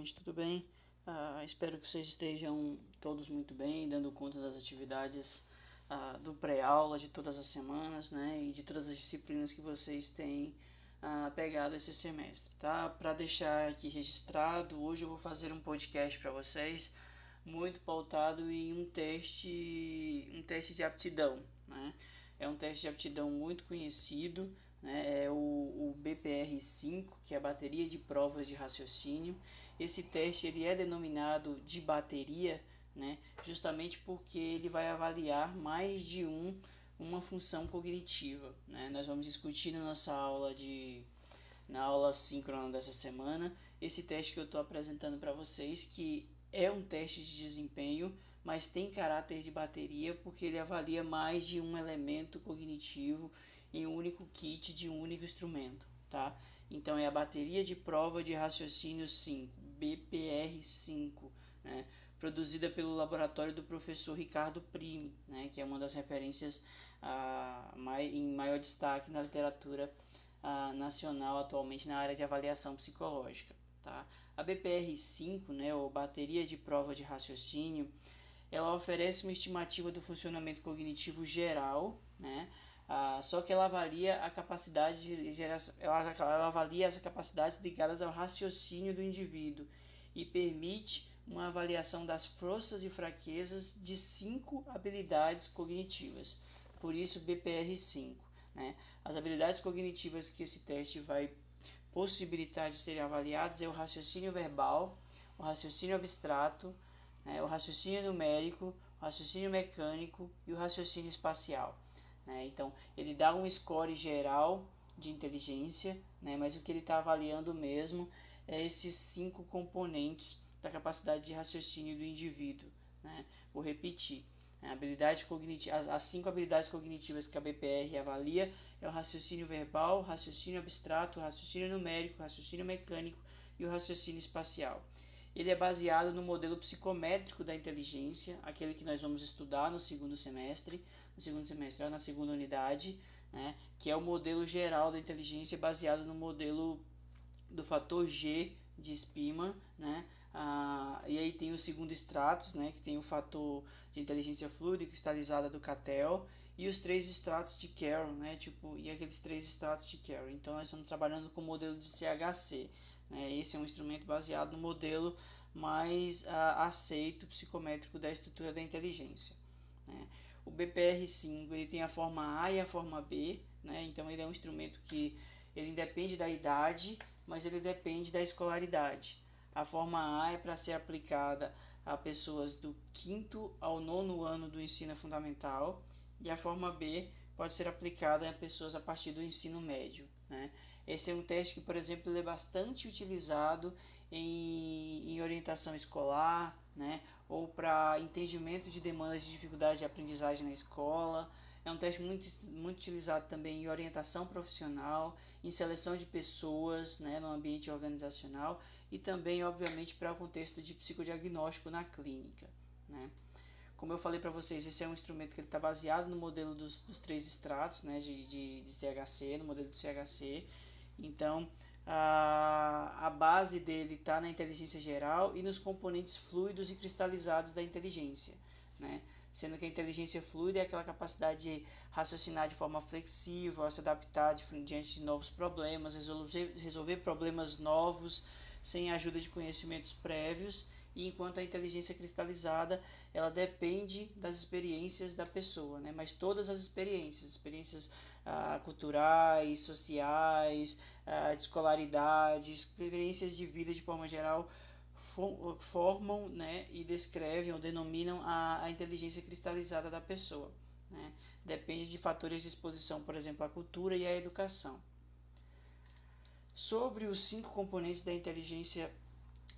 gente, tudo bem? Uh, espero que vocês estejam todos muito bem, dando conta das atividades uh, do pré-aula de todas as semanas, né? E de todas as disciplinas que vocês têm uh, pegado esse semestre, tá? Para deixar aqui registrado, hoje eu vou fazer um podcast para vocês muito pautado em um teste, um teste de aptidão, né? É um teste de aptidão muito conhecido, né, é o, o BPR-5, que é a bateria de provas de raciocínio. Esse teste ele é denominado de bateria, né, justamente porque ele vai avaliar mais de um uma função cognitiva. Né? Nós vamos discutir na nossa aula de na aula síncrona dessa semana esse teste que eu estou apresentando para vocês, que é um teste de desempenho, mas tem caráter de bateria porque ele avalia mais de um elemento cognitivo em um único kit de um único instrumento, tá? Então é a bateria de prova de raciocínio 5, BPR5, né? produzida pelo laboratório do professor Ricardo Primi, né? que é uma das referências ah, mai, em maior destaque na literatura ah, nacional atualmente na área de avaliação psicológica. Tá? A BPR5, né, ou bateria de prova de raciocínio, ela oferece uma estimativa do funcionamento cognitivo geral, né, ah, só que ela avalia a capacidade de geração, ela, ela avalia as capacidades ligadas ao raciocínio do indivíduo e permite uma avaliação das forças e fraquezas de cinco habilidades cognitivas. Por isso, BPR5. Né? As habilidades cognitivas que esse teste vai possibilitar de serem avaliadas é o raciocínio verbal, o raciocínio abstrato, né? o raciocínio numérico, o raciocínio mecânico e o raciocínio espacial. Né? Então, ele dá um score geral de inteligência, né? mas o que ele está avaliando mesmo é esses cinco componentes da capacidade de raciocínio do indivíduo. Né? Vou repetir. Habilidade cognitiva, as, cinco habilidades cognitivas que a BPR avalia é o raciocínio verbal, raciocínio abstrato, raciocínio numérico, raciocínio mecânico e o raciocínio espacial. Ele é baseado no modelo psicométrico da inteligência, aquele que nós vamos estudar no segundo semestre, no segundo semestre, na segunda unidade, né, que é o modelo geral da inteligência baseado no modelo do fator G de Spearman, né? Ah, e aí tem o segundo estratos, né? Que tem o fator de inteligência fluida cristalizada do Cattell e os três estratos de Carroll, né? Tipo, e aqueles três estratos de Carroll. Então nós estamos trabalhando com o modelo de CHC. Né? Esse é um instrumento baseado no modelo mais ah, aceito psicométrico da estrutura da inteligência. Né? O BPR5 ele tem a forma A e a forma B, né? então ele é um instrumento que ele independe da idade, mas ele depende da escolaridade. A forma A é para ser aplicada a pessoas do quinto ao nono ano do ensino fundamental e a forma B pode ser aplicada a pessoas a partir do ensino médio. Né? Esse é um teste que, por exemplo, é bastante utilizado em, em orientação escolar, né? Ou para entendimento de demandas de dificuldade de aprendizagem na escola. É um teste muito, muito utilizado também em orientação profissional, em seleção de pessoas né, no ambiente organizacional e também, obviamente, para o contexto de psicodiagnóstico na clínica. Né? Como eu falei para vocês, esse é um instrumento que está baseado no modelo dos, dos três estratos né, de, de, de CHC, no modelo de CHC. Então, a, a base dele está na inteligência geral e nos componentes fluidos e cristalizados da inteligência. Né? Sendo que a inteligência fluida é aquela capacidade de raciocinar de forma flexível, se adaptar diante de novos problemas, resolver, resolver problemas novos sem a ajuda de conhecimentos prévios e enquanto a inteligência cristalizada ela depende das experiências da pessoa, né? mas todas as experiências, experiências ah, culturais, sociais, ah, de escolaridade, experiências de vida de forma geral formam né, e descrevem ou denominam a, a inteligência cristalizada da pessoa. Né? Depende de fatores de exposição, por exemplo, a cultura e a educação. Sobre os cinco componentes da inteligência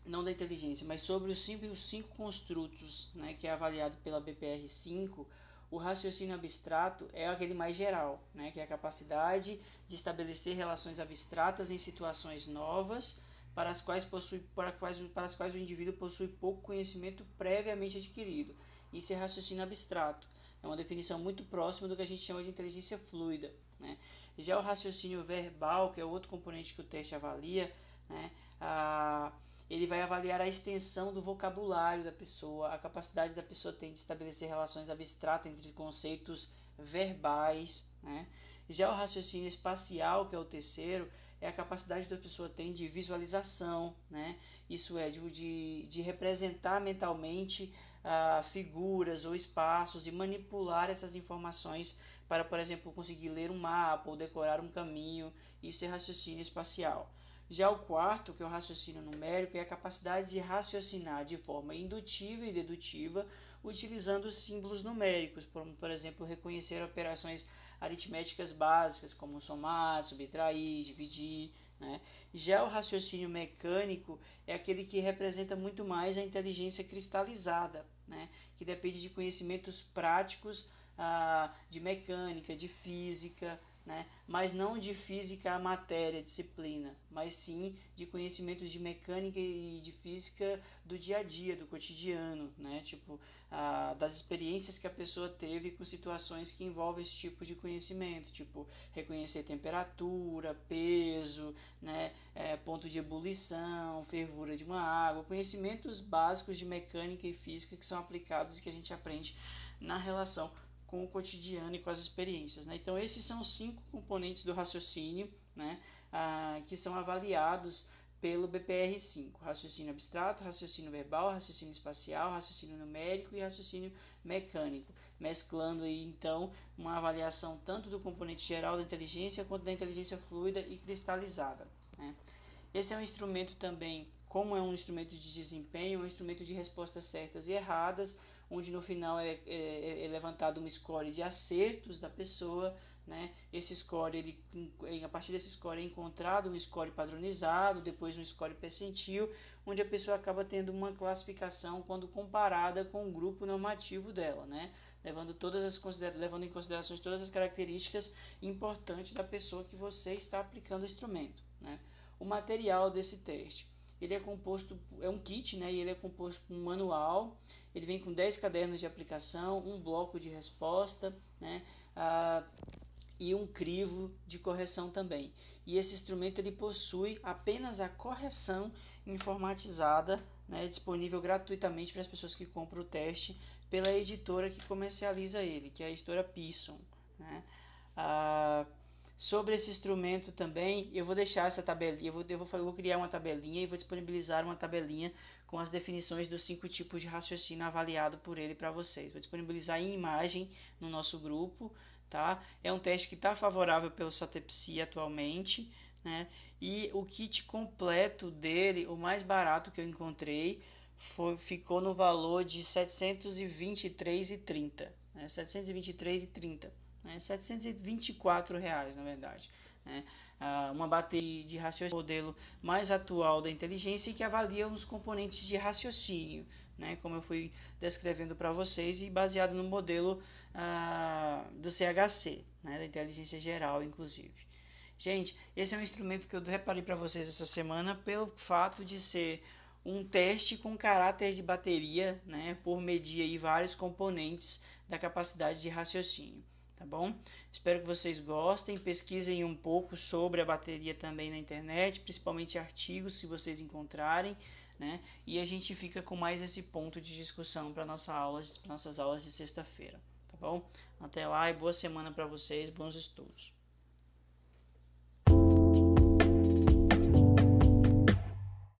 não da inteligência, mas sobre os cinco, os cinco construtos né, que é avaliado pela BPR-5, o raciocínio abstrato é aquele mais geral, né, que é a capacidade de estabelecer relações abstratas em situações novas para as quais, possui, para, quais, para as quais o indivíduo possui pouco conhecimento previamente adquirido. Isso é raciocínio abstrato. É uma definição muito próxima do que a gente chama de inteligência fluida. Né? Já o raciocínio verbal, que é outro componente que o teste avalia, né? Ah, ele vai avaliar a extensão do vocabulário da pessoa, a capacidade da pessoa tem de estabelecer relações abstratas entre conceitos verbais. Né? Já o raciocínio espacial, que é o terceiro, é a capacidade da pessoa tem de visualização, né? isso é, de, de, representar mentalmente ah, figuras ou espaços e manipular essas informações para, por exemplo, conseguir ler um mapa ou decorar um caminho. Isso é raciocínio espacial. Já o quarto, que é o raciocínio numérico, é a capacidade de raciocinar de forma indutiva e dedutiva utilizando símbolos numéricos, como, por exemplo, reconhecer operações aritméticas básicas, como somar, subtrair, dividir. Né? Já o raciocínio mecânico é aquele que representa muito mais a inteligência cristalizada, né? que depende de conhecimentos práticos ah, de mecânica, de física, né? mas não de física a matéria, disciplina, mas sim de conhecimentos de mecânica e de física do dia a dia, do cotidiano, né? tipo ah, das experiências que a pessoa teve com situações que envolvem esse tipo de conhecimento, tipo reconhecer temperatura, peso, né? É, ponto de ebulição, fervura de uma água, conhecimentos básicos de mecânica e física que são aplicados e que a gente aprende na relação com o cotidiano e com as experiências. Né? Então, esses são os cinco componentes do raciocínio né? Ah, que são avaliados pelo BPR-5: raciocínio abstrato, raciocínio verbal, raciocínio espacial, raciocínio numérico e raciocínio mecânico, mesclando aí então uma avaliação tanto do componente geral da inteligência quanto da inteligência fluida e cristalizada. Né? Esse é um instrumento também, como é um instrumento de desempenho, um instrumento de respostas certas e erradas, onde no final é, é, é levantado uma score de acertos da pessoa, né? Esse score, ele, a partir desse score é encontrado um score padronizado, depois um score percentil, onde a pessoa acaba tendo uma classificação quando comparada com o grupo normativo dela, né? Levando todas as levando em consideração todas as características importantes da pessoa que você está aplicando o instrumento, né? O material desse teste, ele é composto é um kit, né? E ele é composto por um manual ele vem com 10 cadernos de aplicação, um bloco de resposta né, ah, e um crivo de correção também. E esse instrumento ele possui apenas a correção informatizada, né, disponível gratuitamente para as pessoas que compram o teste pela editora que comercializa ele, que é a editora Pearson. Né. Ah, Sobre esse instrumento também, eu vou deixar essa tabelinha, eu vou, eu vou, eu vou criar uma tabelinha e vou disponibilizar uma tabelinha com as definições dos cinco tipos de raciocínio avaliado por ele para vocês. Vou disponibilizar em imagem no nosso grupo, tá? É um teste que está favorável pelo SATEPSI atualmente, né? E o kit completo dele, o mais barato que eu encontrei, foi, ficou no valor de R$ 723,30, né? 723,30 né? 724 reais na verdade. Né? Ah, uma bateria de raciocínio modelo mais atual da inteligência que avalia os componentes de raciocínio, né? como eu fui descrevendo para vocês, e baseado no modelo ah, do CHC, né? da inteligência geral, inclusive. Gente, esse é um instrumento que eu reparei para vocês essa semana pelo fato de ser um teste com caráter de bateria, né, por medir aí vários componentes da capacidade de raciocínio tá bom? Espero que vocês gostem, pesquisem um pouco sobre a bateria também na internet, principalmente artigos se vocês encontrarem, né? E a gente fica com mais esse ponto de discussão para nossa aula, nossas aulas de sexta-feira, tá bom? Até lá e boa semana para vocês, bons estudos.